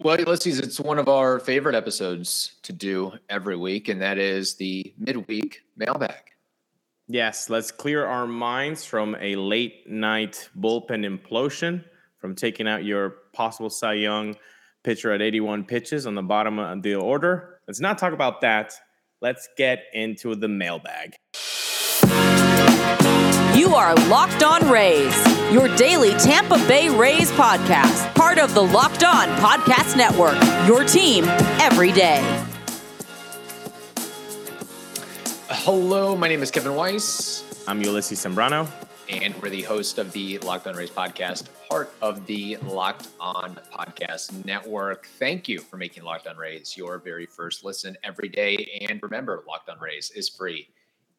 Well, let's. It's one of our favorite episodes to do every week, and that is the midweek mailbag. Yes, let's clear our minds from a late night bullpen implosion, from taking out your possible Cy Young pitcher at 81 pitches on the bottom of the order. Let's not talk about that. Let's get into the mailbag. You are Locked On Rays, your daily Tampa Bay Rays podcast, part of the Locked On Podcast Network, your team every day. Hello, my name is Kevin Weiss. I'm Ulysses Sembrano. And we're the host of the Locked On Rays podcast, part of the Locked On Podcast Network. Thank you for making Locked On Rays your very first listen every day. And remember, Locked On Rays is free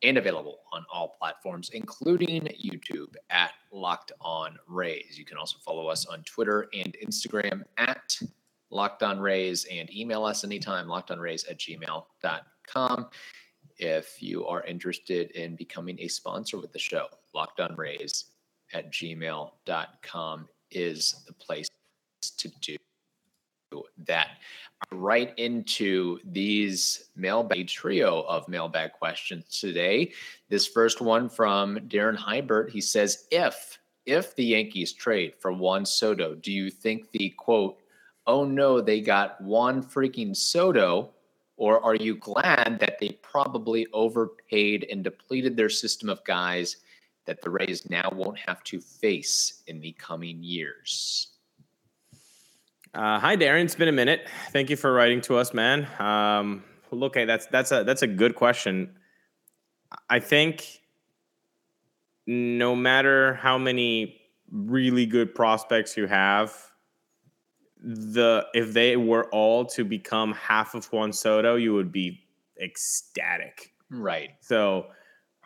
and available on all platforms, including YouTube at Locked On Rays. You can also follow us on Twitter and Instagram at Locked On Rays and email us anytime, lockedonrays at gmail.com. If you are interested in becoming a sponsor with the show, Locked On at gmail.com is the place to do that right into these mailbag trio of mailbag questions today. This first one from Darren Hybert. He says, if if the Yankees trade for Juan Soto, do you think the quote, oh no, they got Juan freaking Soto, or are you glad that they probably overpaid and depleted their system of guys that the Rays now won't have to face in the coming years? Uh, hi, Darren. It's been a minute. Thank you for writing to us, man. Um, look, hey, that's that's a that's a good question. I think no matter how many really good prospects you have, the if they were all to become half of Juan Soto, you would be ecstatic. Right. So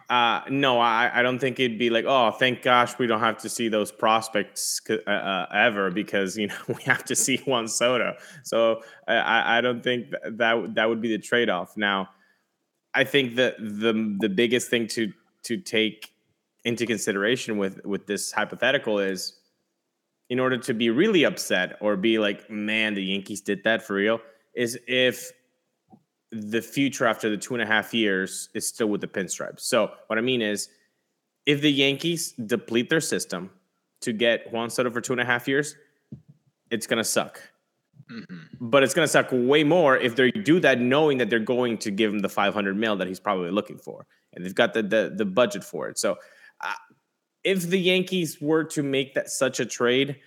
uh, no, I, I don't think it'd be like, oh, thank gosh, we don't have to see those prospects uh, uh, ever because you know we have to see Juan Soto. So I, I don't think that, that that would be the trade off. Now, I think that the the biggest thing to to take into consideration with with this hypothetical is, in order to be really upset or be like, man, the Yankees did that for real, is if the future after the two and a half years is still with the pinstripes. So what I mean is, if the Yankees deplete their system to get Juan Soto for two and a half years, it's gonna suck. Mm-hmm. But it's gonna suck way more if they do that, knowing that they're going to give him the 500 mil that he's probably looking for, and they've got the the, the budget for it. So, uh, if the Yankees were to make that such a trade,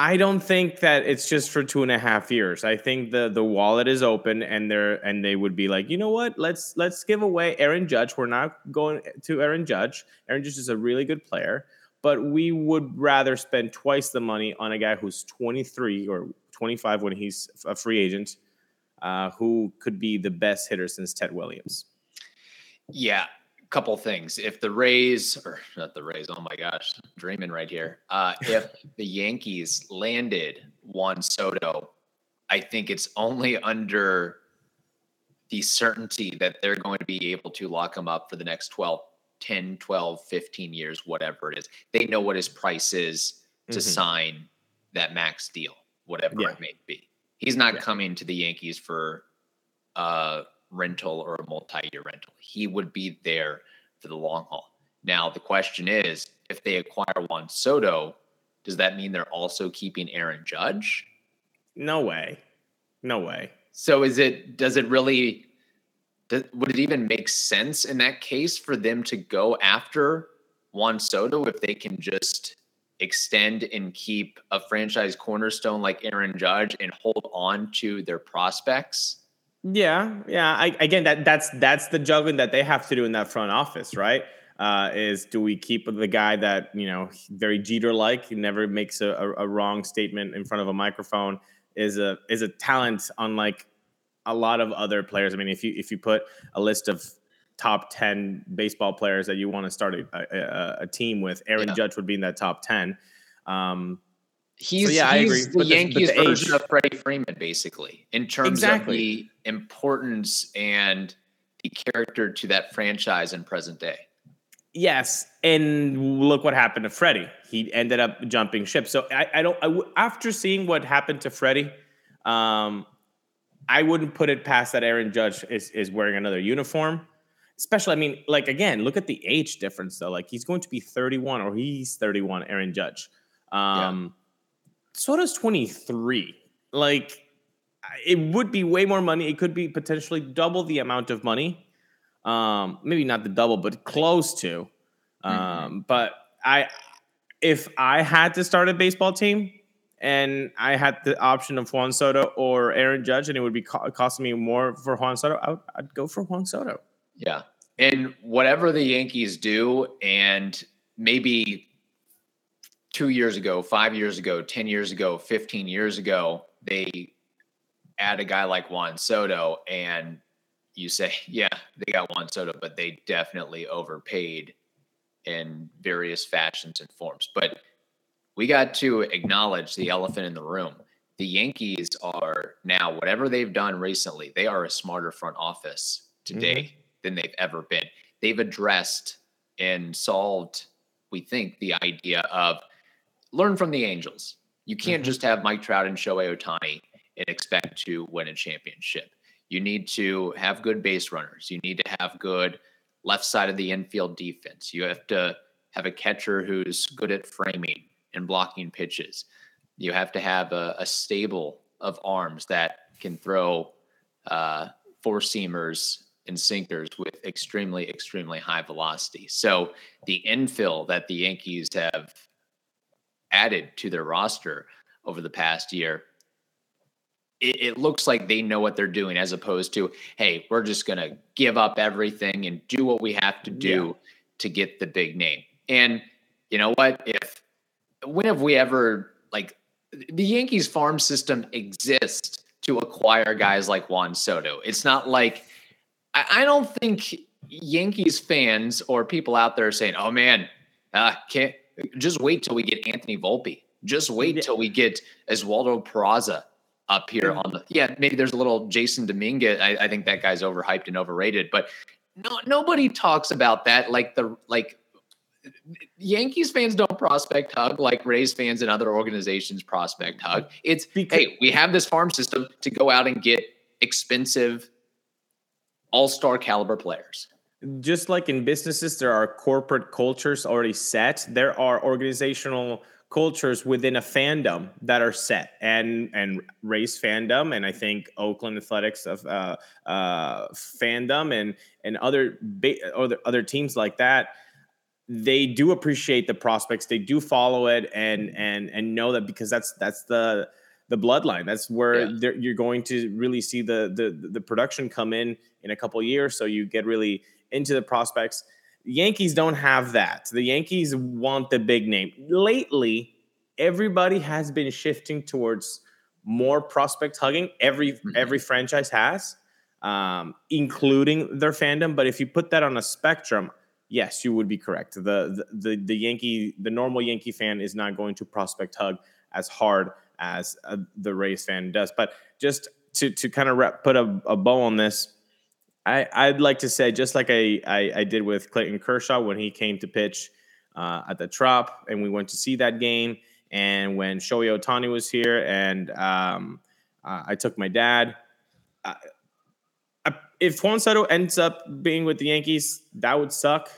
I don't think that it's just for two and a half years. I think the the wallet is open, and they're and they would be like, you know what? Let's let's give away Aaron Judge. We're not going to Aaron Judge. Aaron Judge is a really good player, but we would rather spend twice the money on a guy who's 23 or 25 when he's a free agent, uh, who could be the best hitter since Ted Williams. Yeah, couple things. If the Rays, or not the Rays, oh my gosh, dreaming right here. Uh, if the Yankees landed Juan Soto, I think it's only under the certainty that they're going to be able to lock him up for the next 12, 10, 12, 15 years, whatever it is. They know what his price is to mm-hmm. sign that max deal, whatever yeah. it may be. He's not yeah. coming to the Yankees for uh rental or a multi-year rental. He would be there for the long haul. Now the question is, if they acquire Juan Soto, does that mean they're also keeping Aaron Judge? No way. No way. So is it does it really does, would it even make sense in that case for them to go after Juan Soto if they can just extend and keep a franchise cornerstone like Aaron Judge and hold on to their prospects? Yeah, yeah. I, again, that that's that's the juggling that they have to do in that front office, right? Uh, is do we keep the guy that you know very Jeter like, never makes a, a, a, wrong statement in front of a microphone, is a is a talent unlike a lot of other players. I mean, if you if you put a list of top ten baseball players that you want to start a, a, a team with, Aaron yeah. Judge would be in that top ten. Um, He's, so yeah, he's I agree. the but Yankees the, the version age. of Freddie Freeman, basically, in terms exactly. of the importance and the character to that franchise in present day. Yes, and look what happened to Freddie. He ended up jumping ship. So I, I don't. I, after seeing what happened to Freddie, Um, I wouldn't put it past that Aaron Judge is is wearing another uniform. Especially, I mean, like again, look at the age difference though. Like he's going to be 31 or he's 31, Aaron Judge. Um, yeah. Soto's 23. Like it would be way more money. It could be potentially double the amount of money. Um, maybe not the double, but close to. Um, mm-hmm. but I if I had to start a baseball team and I had the option of Juan Soto or Aaron Judge, and it would be co- costing me more for Juan Soto, I would, I'd go for Juan Soto. Yeah. And whatever the Yankees do, and maybe two years ago, five years ago, 10 years ago, 15 years ago, they add a guy like Juan Soto, and you say, yeah, they got Juan Soto, but they definitely overpaid in various fashions and forms. But we got to acknowledge the elephant in the room. The Yankees are now, whatever they've done recently, they are a smarter front office today mm-hmm. than they've ever been. They've addressed and solved, we think, the idea of learn from the Angels. You can't mm-hmm. just have Mike Trout and Shohei Ohtani and expect to win a championship. You need to have good base runners. You need to have good left side of the infield defense. You have to have a catcher who's good at framing and blocking pitches. You have to have a, a stable of arms that can throw uh, four seamers and sinkers with extremely, extremely high velocity. So the infill that the Yankees have added to their roster over the past year it, it, looks like they know what they're doing as opposed to hey we're just going to give up everything and do what we have to do yeah. to get the big name. And you know what? If when have we ever like the yankees farm system exists to acquire guys like juan soto. It's not like i, I don't think yankees fans or people out there are saying oh man uh, can't just wait till we get anthony volpe. Just wait yeah. till we get Oswaldo Peraza up here mm-hmm. on the yeah maybe there's a little Jasson Dominguez. I, I, think that guy's overhyped and overrated but no nobody talks about that. Like the like Yankees fans don't prospect hug like Rays fans and other organizations prospect hug. It's because, hey we have this farm system to go out and get expensive all-star caliber players just like in businesses there are corporate cultures already set. There are organizational cultures within a fandom that are set and and Rays fandom. And I think Oakland Athletics of uh, uh, fandom and and other ba- other other teams like that they do appreciate the prospects. They do follow it and and and know that because that's that's the the bloodline. That's where yeah. you're going to really see the the the production come in in a couple years. So you get really into the prospects Yankees don't have that. The Yankees want the big name. Lately, everybody has been shifting towards more prospect hugging. Every mm-hmm. every franchise has, um, including their fandom. But if you put that on a spectrum, yes, you would be correct. The, the the the Yankee, the normal Yankee fan is not going to prospect hug as hard as uh, the Rays fan does. But just to to kind of put a, a bow on this I, I'd like to say, just like I, I, I did with Clayton Kershaw when he came to pitch uh, at the Trop, and we went to see that game. And when Shohei Ohtani was here, and um, uh, I took my dad. Uh, if Juan Soto ends up being with the Yankees, that would suck.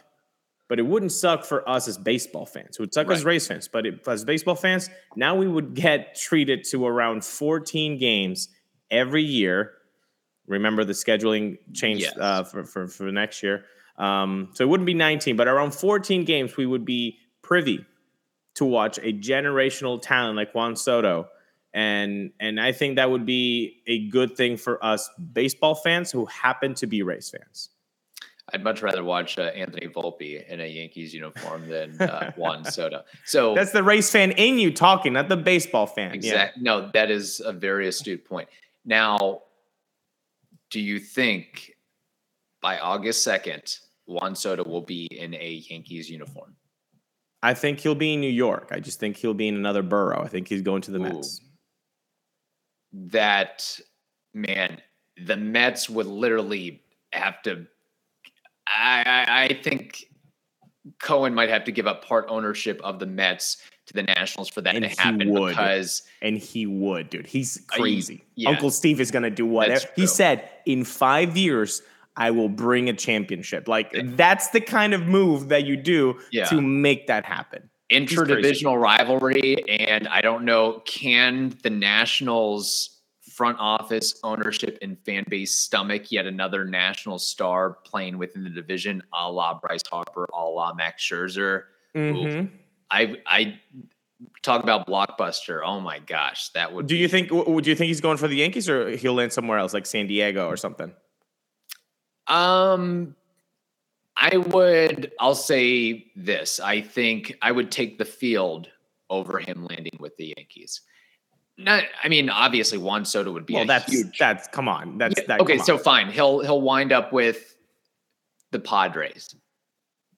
But it wouldn't suck for us as baseball fans. It would suck right. as Rays fans. But it, as baseball fans, now we would get treated to around 14 games every year Remember the scheduling changed yes. uh, for, for, for next year. Um, so it wouldn't be 19, but around 14 games, we would be privy to watch a generational talent like Juan Soto. And and I think that would be a good thing for us baseball fans who happen to be Rays fans. I'd much rather watch uh, Anthony Volpe in a Yankees uniform than uh, Juan Soto. So that's the Rays fan in you talking, not the baseball fan. Exactly. Yeah. No, that is a very astute point. Now, do you think by August 2nd, Juan Soto will be in a Yankees uniform? I think he'll be in New York. I just think he'll be in another borough. I think he's going to the Ooh. Mets. That man, the Mets would literally have to. I, I, I think Cohen might have to give up part ownership of the Mets to the Nationals for that And to he happen would. because and he would, dude. He's I- crazy. yeah. Uncle Steve is gonna do whatever. He said in five years, I will bring a championship. Like that's the kind of move that you do Yeah. to make that happen. interdivisional rivalry. And I don't know, can the Nationals front office ownership and fan base stomach yet another national star playing within the division, a la Bryce Harper, a la Max Scherzer? Mhm. I I talk about blockbuster. Oh my gosh, that would Do you think? Would you think he's going for the Yankees or he'll land somewhere else, like San Diego or something? Um, I would. I'll say this. I think I would take the field over him landing with the Yankees. Not. I mean, obviously, Juan Soto would be Well, that's huge. that's come on. That's Yeah, that. okay, so on. fine. He'll he'll wind up with the Padres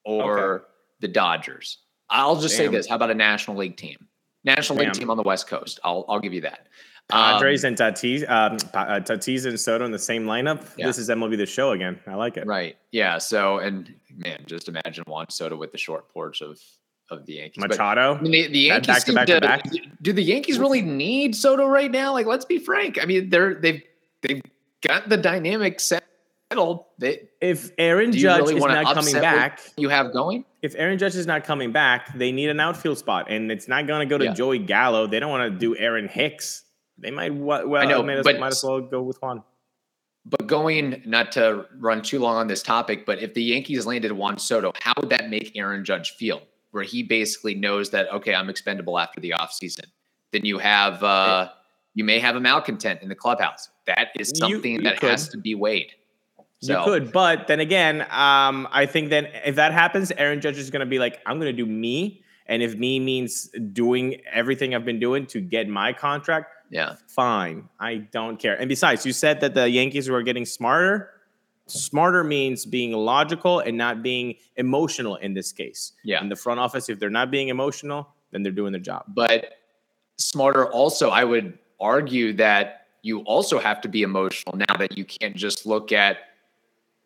or the Dodgers. I'll just say this. How about a National League team? National League team on the West Coast. I'll I'll give you that. Um, and Tatis, um, uh, Tatis and Soto in the same lineup. Yeah. This is MLB the Show again. I like it. Right. Yeah. So, and man, just imagine Juan Soto with the short porch of of the Yankees. But, Machado. I mean, the, the Yankees back to back to to- back. Do the Yankees really need Soto right now? Like, let's be frank. I mean, they're they've they've got the dynamic if Aaron Judge really is not coming back, you have going. if Aaron Judge is not coming back, they need an outfield spot, and it's not going to go to Yeah. Joey Gallo. They don't want to do Aaron Hicks. They might well, I know, might, but- might as well go with Juan. But going not to run too long on this topic, but if the Yankees landed Juan Soto, how would that make Aaron Judge feel? Where he basically knows that okay, I'm expendable after the offseason. Then you have uh you may have a malcontent in the clubhouse. That is You- something you that could. has to be weighed. So you could, but then again, um, I think then if that happens, Aaron Judge is going to be like, I'm going to do me, and if me means doing everything I've been doing to get my contract, yeah, fine. I don't care. And besides, you said that the Yankees were getting smarter. Smarter means being logical and not being emotional in this case. Yeah. In the front office, if they're not being emotional, then they're doing their job. but smarter also i would argue that you also have to be emotional now that you can't just look at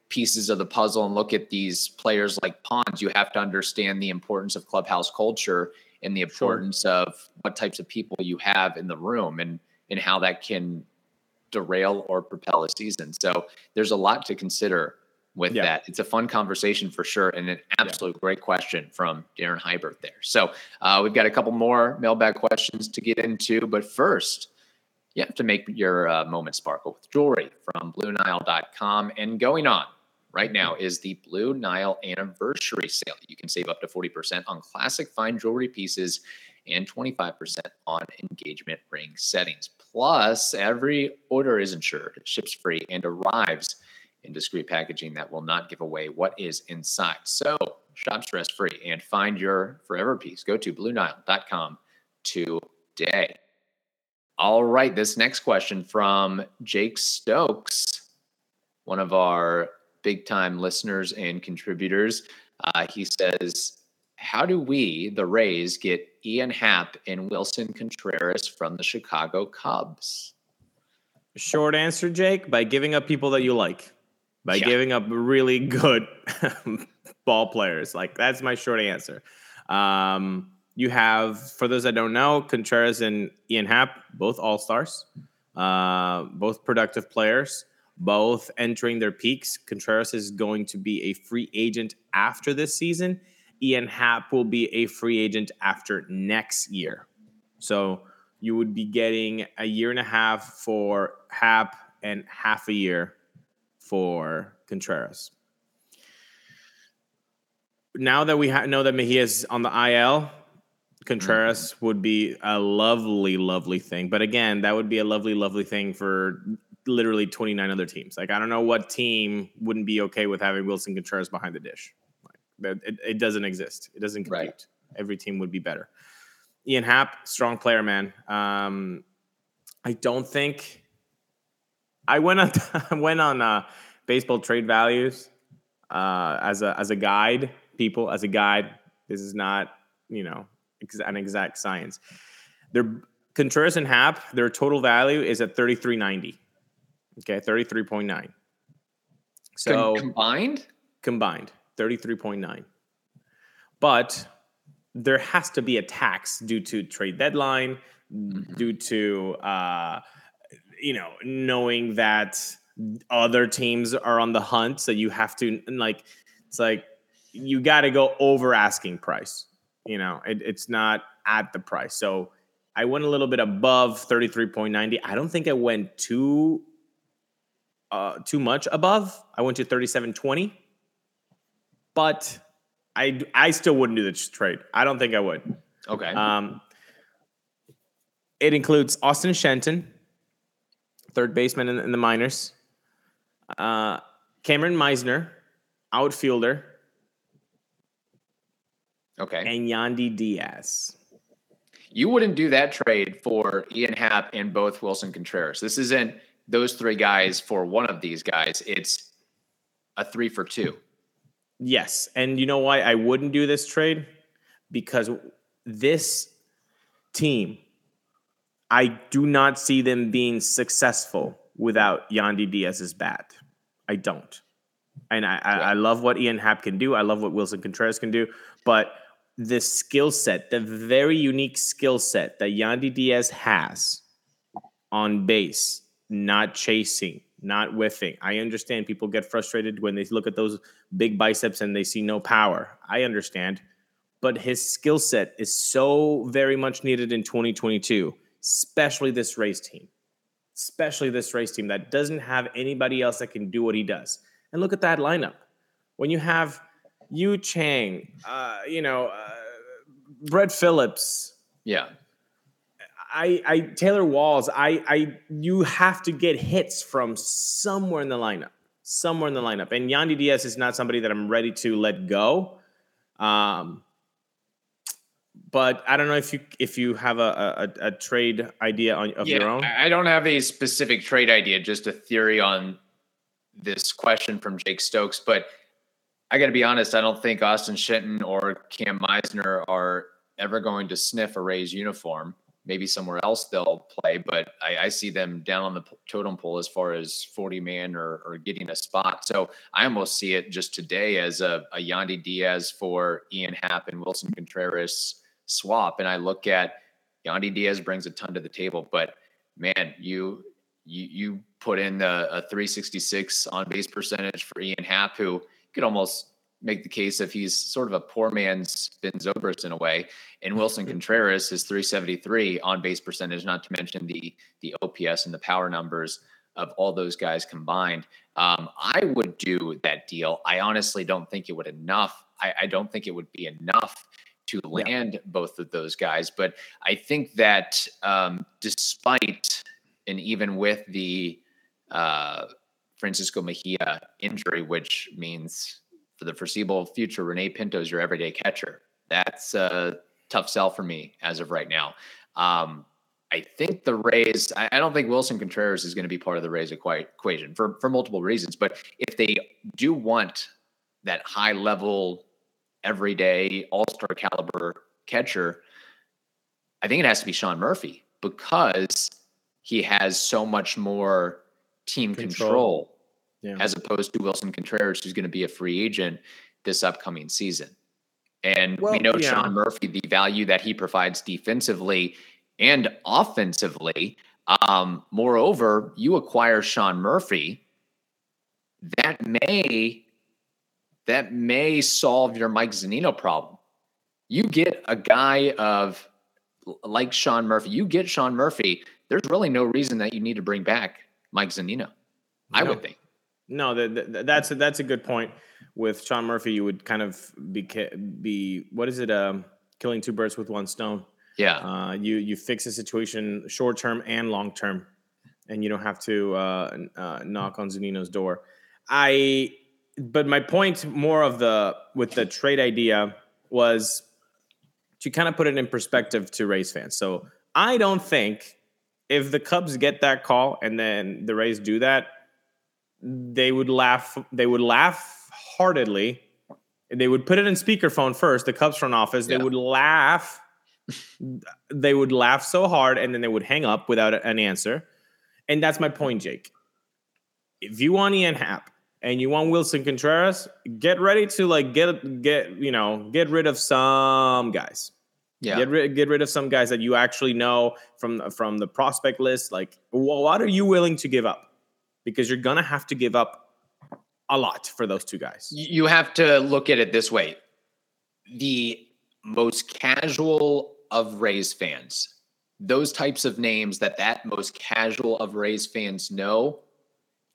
pieces of the puzzle and look at these players like pawns you have to understand the importance of clubhouse culture and the importance of what types of people you have in the room and and how that can derail or propel a season so there's a lot to consider with Yeah. that. It's a fun conversation for sure, and an absolute great question from Darren Hybert there. So uh, we've got a couple more mailbag questions to get into, but first, you have to make your uh, moment sparkle with jewelry from BlueNile.com. And going on right now is the Blue Nile anniversary sale. You can save up to 40% on classic fine jewelry pieces and 25% on engagement ring settings. Plus, every order is insured, ships free, and arrives in discreet packaging that will not give away what is inside. So shop stress free and find your forever piece. Go to BlueNile.com today. All right, this next question from Jake Stokes, one of our big time listeners and contributors. Uh, he says, How do we, the Rays, get Ian Happ and Willson Contreras from the Chicago Cubs? Short answer, Jake, by giving up people that you like, by Yeah. giving up really good ball players. Like that's my short answer. Um, you have, for those that don't know, Contreras and Ian Happ, both all stars, uh, both productive players, both entering their peaks. Contreras is going to be a free agent after this season. Ian Happ will be a free agent after next year. So you would be getting a year and a half for Happ and half a year for Contreras. Now that we ha- know that Mejia is on the IL, Contreras mm-hmm. would be a lovely, lovely thing. But again, that would be a lovely, lovely thing for literally 29 other teams. Like, I don't know what team wouldn't be okay with having Willson Contreras behind the dish. Like, that, it, it doesn't exist. It doesn't compute. Right. Every team would be better. Ian Happ, strong player, man. Um, I don't think I went on I went on uh, baseball trade values uh, as a as a guide. People as a guide. This is not you know ex- an exact science. Their Contreras and Happ, their total value is at thirty three ninety. Okay, thirty three point nine. So combined? combined 33.9 but there has to be a tax due to trade deadline, Mm-hmm. due to uh, you know knowing that other teams are on the hunt, so you have to and like it's like you got to go over asking price. You know, it, it's not at the price. So I went a little bit above thirty three point ninety. I don't think I went too uh, too much above. I went to thirty seven twenty, but I I still wouldn't do this trade. I don't think I would. Okay. Um, it includes Austin Shenton, third baseman in, in the minors, uh, Cameron Misner, outfielder, okay. and Yandy Diaz. You wouldn't do that trade for Ian Happ and both Willson Contreras. This isn't those three guys for one of these guys. It's a three for two. Yes, and you know why I wouldn't do this trade? Because this team, I do not see them being successful without Yandy Diaz's bat. I don't. And I, I, I love what Ian Happ can do. I love what Willson Contreras can do. But the skill set, the very unique skill set that Yandy Diaz has on base, not chasing, not whiffing. I understand people get frustrated when they look at those big biceps and they see no power. I understand. But his skill set is so very much needed in 2022, especially this Rays team. Especially this Rays team that doesn't have anybody else that can do what he does. And look at that lineup. When you have Yu Chang, uh, you know, uh, Brett Phillips, Yeah. I, I Taylor Walls, I, I, you have to get hits from somewhere in the lineup, somewhere in the lineup. And Yandy Diaz is not somebody that I'm ready to let go. Um, but I don't know if you if you have a a, a trade idea on, of your own. I I don't have a specific trade idea, just a theory on this question from Jake Stokes. But I got to be honest, I don't think Austin Shenton or Cam Misner are ever going to sniff a Rays uniform. Maybe somewhere else they'll play, but I, I see them down on the totem pole as far as 40 man or, or getting a spot. So I almost see it just today as a, a Yandy Diaz for Ian Happ and Willson Contreras swap. And I look at Yandy Diaz brings a ton to the table, but man, you you you put in a, a 366 on base percentage for Ian Happ, who could almost make the case if he's sort of a poor man's Ben Zobrist in a way. And Willson Contreras is 373 on base percentage, not to mention the the OPS and the power numbers of all those guys combined. Um, I would do that deal. I honestly don't think it would enough. I, I don't think it would be enough to land both of those guys. But I think that um, despite and even with the uh, Francisco Mejia injury, which means for the foreseeable future, René Pinto is your everyday catcher. That's a tough sell for me as of right now. Um, I think the Rays, I, I don't think Willson Contreras is going to be part of the Rays equation for, for multiple reasons. But if they do want that high level, everyday, all star caliber catcher, I think it has to be Sean Murphy because he has so much more team control, Control. Yeah. as opposed to Willson Contreras, who's going to be a free agent this upcoming season. And we know yeah. Sean Murphy, the value that he provides defensively and offensively. Um, moreover, you acquire Sean Murphy, that may that may solve your Mike Zunino problem. You get a guy of like Sean Murphy, you get Sean Murphy. There's really no reason that you need to bring back Mike Zunino. I would think. No, that, that, that's a, that's a good point. With Sean Murphy, you would kind of be be what is it? Um, killing two birds with one stone. Yeah. Uh, you you fix a situation short term and long term, and you don't have to uh, uh, knock on Zunino's door. I, but my point more of the with the trade idea was to kind of put it in perspective to Rays fans. So I don't think if the Cubs get that call and then the Rays do that, they would laugh. They would laugh heartedly. They would put it in speakerphone first. The Cubs front office. Yeah. They would laugh. they would laugh so hard, and then they would hang up without an answer. And that's my point, Jake. If you want Ian Happ and you want willson Contreras, get ready to like get get you know get rid of some guys. Yeah. Get rid get rid of some guys that you actually know from from the prospect list. Like, wh- what are you willing to give up? Because you're gonna have to give up a lot for those two guys. you have to look at it this way the most casual of rays fans those types of names that that most casual of rays fans know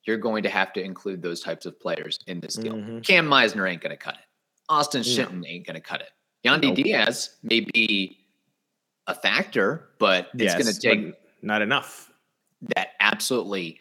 you're going to have to include those types of players in this deal Mhm. cam misner ain't going to cut it austin No. shenton ain't going to cut it yandy Nope. diaz may be a factor but it's going to take not enough. that absolutely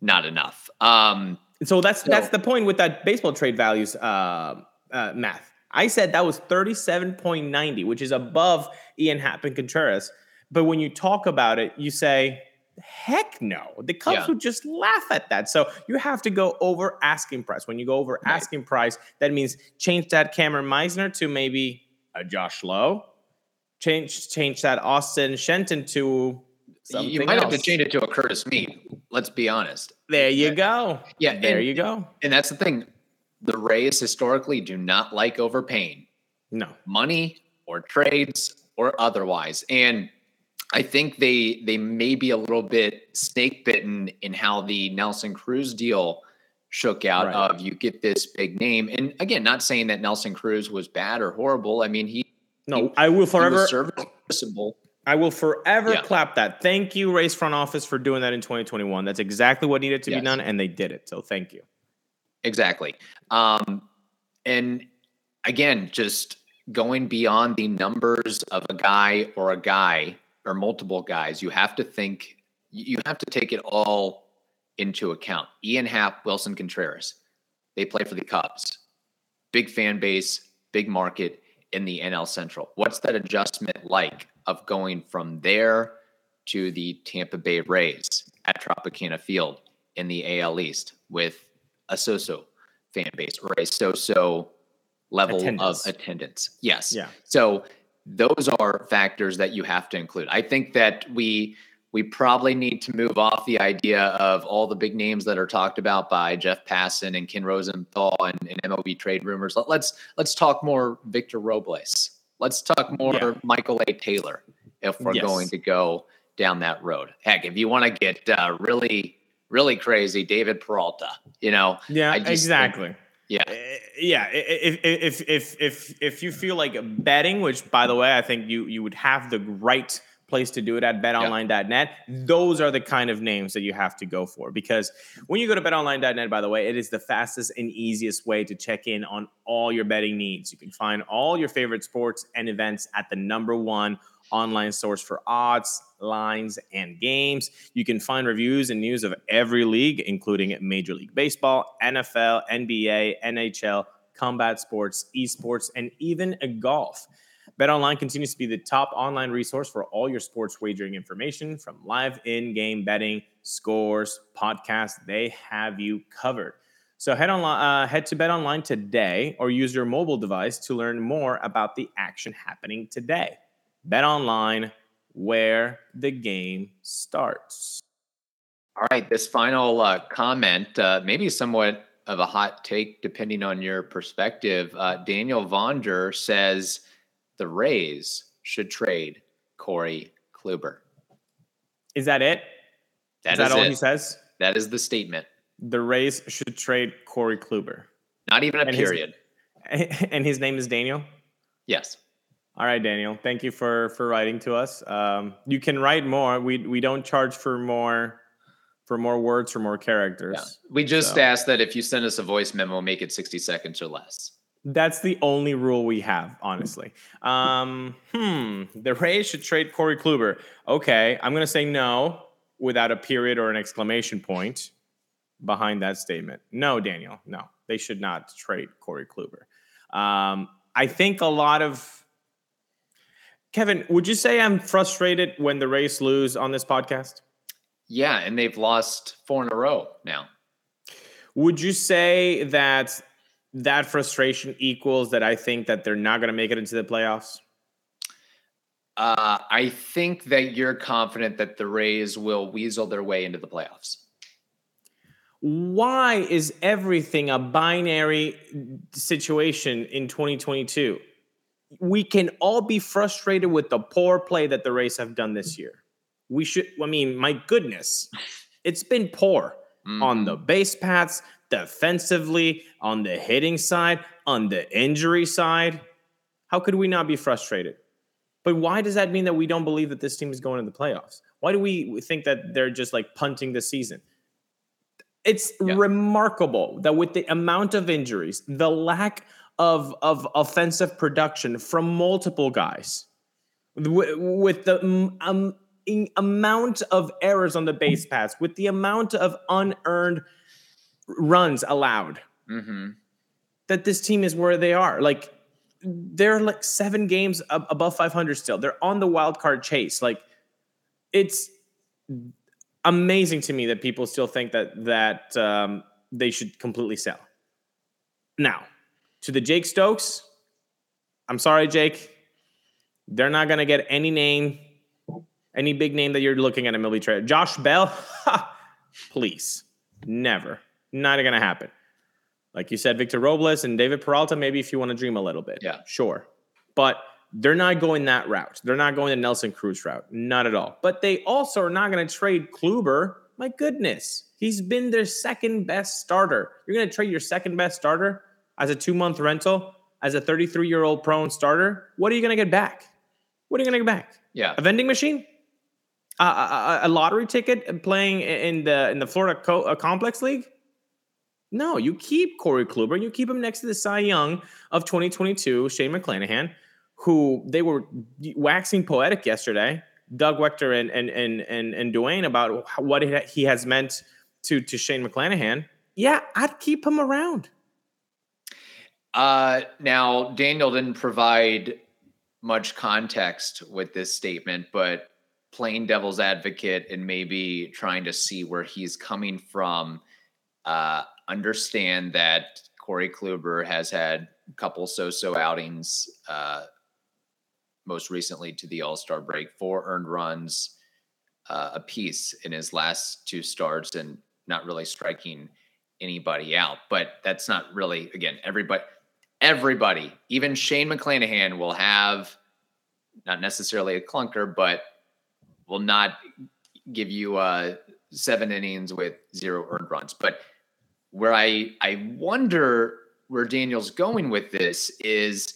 not enough um So that's that's the point with that baseball trade values uh, uh, math. I said that was 37.90, which is above Ian Happ and Contreras. But when you talk about it, you say, heck no. The Cubs Yeah. would just laugh at that. So you have to go over asking price. When you go over Right. asking price, that means change that Cameron Misner to maybe a Josh Lowe. Change change that Austin Shenton to something you might have to change it to a curtis mead let's be honest There you go. Yeah, There and- you go. And that's the thing. The Rays historically do not like overpaying No. money or trades or otherwise. And I think they they may be a little bit snake bitten in how the Nelson Cruz deal shook out Right. of you get this big name. And again, not saying that Nelson Cruz was bad or horrible. I mean, he, No, I will forever serviceable. I will forever Yeah. clap that. Thank you, Rays Front Office, for doing that in 2021. That's exactly what needed to be done, and they did it. So thank you. Exactly. Um, and again, just going beyond the numbers of a guy or a guy or multiple guys, you have to think, you have to take it all into account. Ian Happ, Willson Contreras, they play for the Cubs. Big fan base, big market in the NL Central. What's that adjustment like of going from there to the Tampa Bay Rays at Tropicana Field in the AL East with a so-so fan base or a so-so level Attendance. of attendance. Yes. Yeah. So those are factors that you have to include. I think that we we probably need to move off the idea of all the big names that are talked about by Jeff Passan and Ken Rosenthal and, and MLB trade rumors. Let, let's let's talk more Victor Robles. Let's talk more Yeah. Michael A. Taylor if we're Yes. going to go down that road. Heck, if you want to get uh, really really crazy, David Peralta. You know, Yeah, just exactly. yeah, Uh, yeah, if if if if if you feel like betting, which by the way, I think you you would have the right place to do it at betonline.net. Those are the kind of names that you have to go for because when you go to betonline.net, by the way, it is the fastest and easiest way to check in on all your betting needs. You can find all your favorite sports and events at the number one online source for odds, lines, and games. You can find reviews and news of every league, including Major League Baseball, NFL, NBA, NHL, combat sports, esports, and even golf. BetOnline continues to be the top online resource for all your sports wagering information from live in game betting, scores, podcasts. They have you covered. So head on, uh, head to BetOnline today or use your mobile device to learn more about the action happening today. BetOnline, where the game starts. All right, this final uh, comment, uh, maybe somewhat of a hot take, depending on your perspective. Uh, Daniel Vonder says the Rays should trade Corey Kluber. Is that it? That is that is all it. he says? That is the statement. The Rays should trade Corey Kluber. Not even a And his- period. and his name is Daniel. yes. All right, Daniel. Thank you for for writing to us. Um, you can write more. We we don't charge for more for more words for more characters. Yeah. We just So- ask that if you send us a voice memo, make it 60 seconds or less. That's the only rule we have, honestly. Um, hmm. The Rays should trade Corey Kluber. Okay, I'm gonna say no without a period or an exclamation point behind that statement. No, Daniel. No, they should not trade Corey Kluber. Um, I think a lot of Kevin, would you say I'm frustrated when the Rays lose on this podcast? Yeah, and they've lost four in a row now. Would you say that that frustration equals that I think that they're not going to make it into the playoffs? Uh, I think that you're confident that the Rays will weasel their way into the playoffs. Why is everything a binary situation in 2022? We can all be frustrated with the poor play that the Rays have done this year. We should, I mean, my goodness, it's been poor mm-hmm. on the base paths, defensively, on the hitting side, on the injury side. How could we not be frustrated? But why does that mean that we don't believe that this team is going to the playoffs? Why do we think that they're just like punting the season? It's yeah. remarkable that with the amount of injuries, the lack of, of offensive production from multiple guys, with the um, amount of errors on the base paths, with the amount of unearned runs allowed, mm-hmm. that this team is where they are. Like they're like seven games above 500 still. They're on the wild card chase. Like it's amazing to me that people still think that that um, they should completely sell. Now, to the Jake Stokes, I'm sorry, Jake. They're not gonna get any name, any big name that you're looking at a Milby trade. Josh Bell, please, never, not gonna happen. Like you said, Victor Robles and David Peralta, maybe if you want to dream a little bit. Yeah. Sure. But they're not going that route. They're not going the Nelson Cruz route. Not at all. But they also are not going to trade Kluber. My goodness. He's been their second best starter. You're going to trade your second best starter as a two month rental, as a 33 year old prone starter. What are you going to get back? What are you going to get back? Yeah. A vending machine? a, a, a, lottery ticket playing in the in the Florida Co- uh, Complex League? No, you keep Corey Kluber and you keep him next to the Cy Young of 2022, Shane McClanahan, who they were waxing poetic yesterday. Doug Waechter and and and and, and Dwayne about what he has meant to to Shane McClanahan. Yeah, I'd keep him around. Uh, now Daniel didn't provide much context with this statement, but playing devil's advocate and maybe trying to see where he's coming from. Uh, understand that Corey Kluber has had a couple so-so outings, uh, most recently to the All Star break, four earned runs uh, a piece in his last two starts, and not really striking anybody out. But that's not really again everybody. Everybody, even Shane McClanahan, will have not necessarily a clunker, but will not give you uh, seven innings with zero earned runs. But where I I wonder where Daniel's going with this is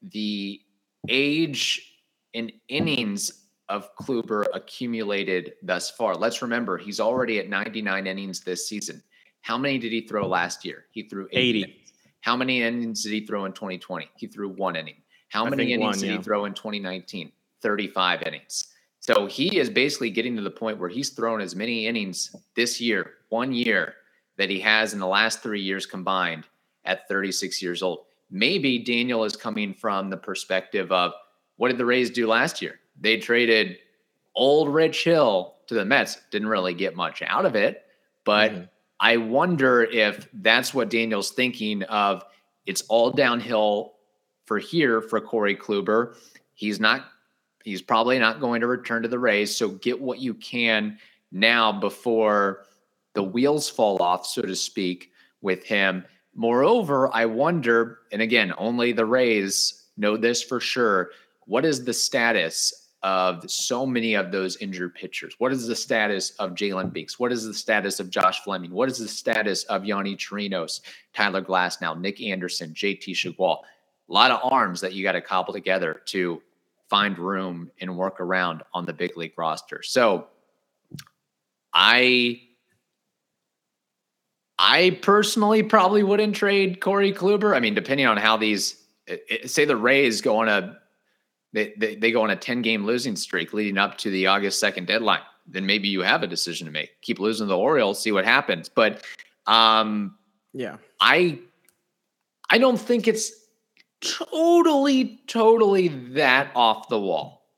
the age and innings of Kluber accumulated thus far. Let's remember he's already at 99 innings this season. How many did he throw last year? He threw 80. 80. How many innings did he throw in 2020? He threw one inning. How many innings one, did yeah. he throw in 2019? 35 innings. So he is basically getting to the point where he's thrown as many innings this year, one year, that he has in the last three years combined at 36 years old. Maybe Daniel is coming from the perspective of what did the Rays do last year? They traded old Rich Hill to the Mets. Didn't really get much out of it, but mm-hmm. I wonder if that's what Daniel's thinking of. It's all downhill for here for Corey Kluber. He's not. He's probably not going to return to the Rays. So get what you can now before the wheels fall off, so to speak, with him. Moreover, I wonder, and again, only the Rays know this for sure. What is the status of so many of those injured pitchers? What is the status of Jalen Beeks? What is the status of Josh Fleming? What is the status of Yonny Chirinos, Tyler Glasnow, Nick Anderson, JT Chargois? A lot of arms that you got to cobble together to find room and work around on the big league roster. So I I personally probably wouldn't trade Corey Kluber. I mean, depending on how these say the Rays go on a they, they, they go on a 10 game losing streak leading up to the August 2nd deadline, then maybe you have a decision to make. Keep losing the Orioles, see what happens. But um yeah. I I don't think it's totally totally that off the wall.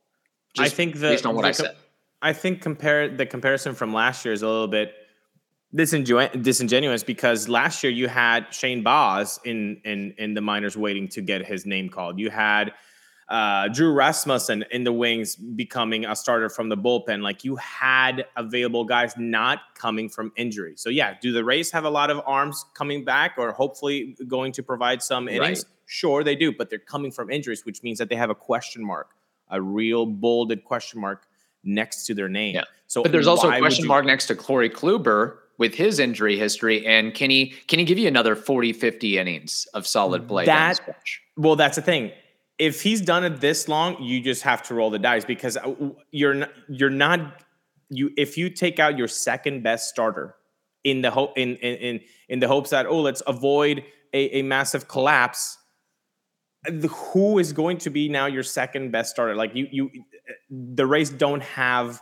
I think the, based on what the, I said. I think compare the comparison from last year is a little bit disingenuous because last year you had Shane Baz in in in the minors waiting to get his name called. You had uh, Drew Rasmussen in the wings becoming a starter from the bullpen. Like you had available guys not coming from injury. So yeah, do the Rays have a lot of arms coming back or hopefully going to provide some innings? Right. Sure, they do, but they're coming from injuries, which means that they have a question mark, a real bolded question mark next to their name. Yeah. So, but there's also a question you- mark next to Corey Kluber with his injury history. And can he can he give you another 40, 50 innings of solid play? That well, that's the thing. If he's done it this long, you just have to roll the dice because uh, you're not, you're not you if you take out your second best starter in the hope in in in in the hopes that oh let's avoid a, a massive collapse who is going to be now your second best starter like you you the Rays don't have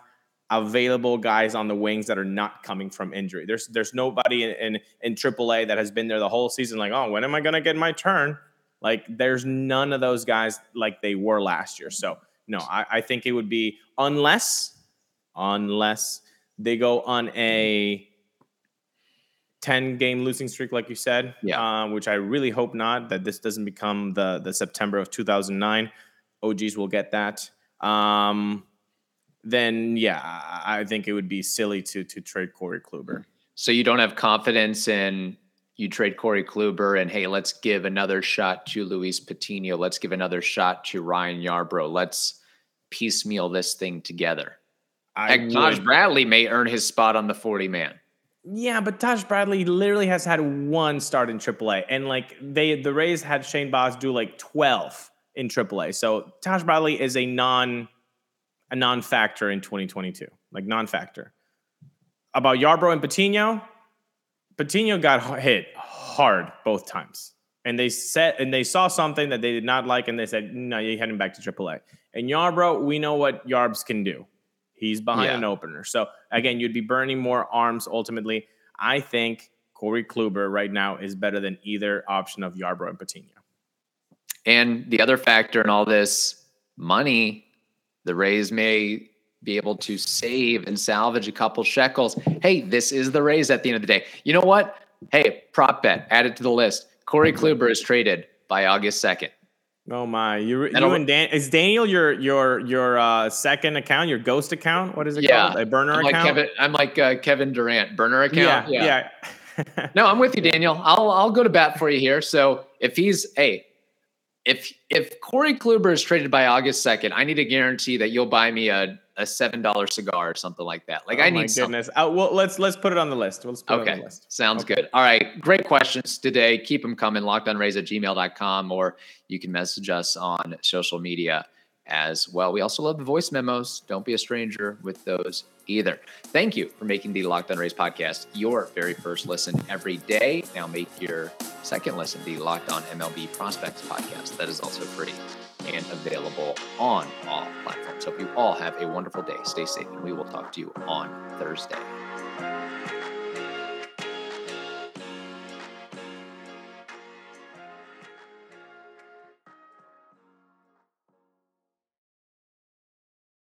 available guys on the wings that are not coming from injury. There's there's nobody in, in in AAA that has been there the whole season. Like, oh, when am I gonna get my turn? Like, there's none of those guys like they were last year. So no, I, I think it would be unless unless they go on a 10 game losing streak, like you said, yeah. Uh, which I really hope not, that this doesn't become the, the September of 2009. OGs will get that. Um, then yeah, I think it would be silly to to trade Corey Kluber. So you don't have confidence in you trade Corey Kluber and hey, let's give another shot to Luis Patino. Let's give another shot to Ryan Yarbrough. Let's piecemeal this thing together. I Taj Bradley may earn his spot on the 40 man. Yeah, but Taj Bradley literally has had one start in AAA, and like they the Rays had Shane Baz do like 12 in AAA. So Taj Bradley is a non a non-factor in 2022, like non-factor. About Yarbrough and Patino, Patino got hit hard both times. And they said and they saw something that they did not like, and they said, "No, you're heading back to AAA." And Yarbrough, we know what Yarbs can do. He's behind yeah. an opener. So again, you'd be burning more arms ultimately. I think Corey Kluber right now is better than either option of Yarbrough and Patino. And the other factor in all this money the Rays may be able to save and salvage a couple shekels. Hey, this is the Rays at the end of the day. You know what? Hey, prop bet, add it to the list. Corey Kluber is traded by August 2nd. Oh my! You, you and Dan is Daniel your your your uh, second account, your ghost account? What is it yeah. called? A burner I'm account? Kevin, I'm like uh, Kevin Durant, burner account. Yeah, yeah. yeah. no, I'm with you, Daniel. I'll I'll go to bat for you here. So if he's hey, if if Corey Kluber is traded by August second, I need a guarantee that you'll buy me a, a seven dollar cigar or something like that. Like oh I need. My goodness. Uh, well, let's let's put it on the list. Let's put okay. It on the list. Sounds okay. good. All right. Great questions today. Keep them coming. Lockedonrays at gmail.com or you can message us on social media as well. We also love the voice memos. Don't be a stranger with those either. Thank you for making the Locked On Rays podcast your very first listen every day. Now make your second listen the Locked On MLB Prospects podcast. That is also free and available on all platforms. Hope you all have a wonderful day. Stay safe, and we will talk to you on Thursday.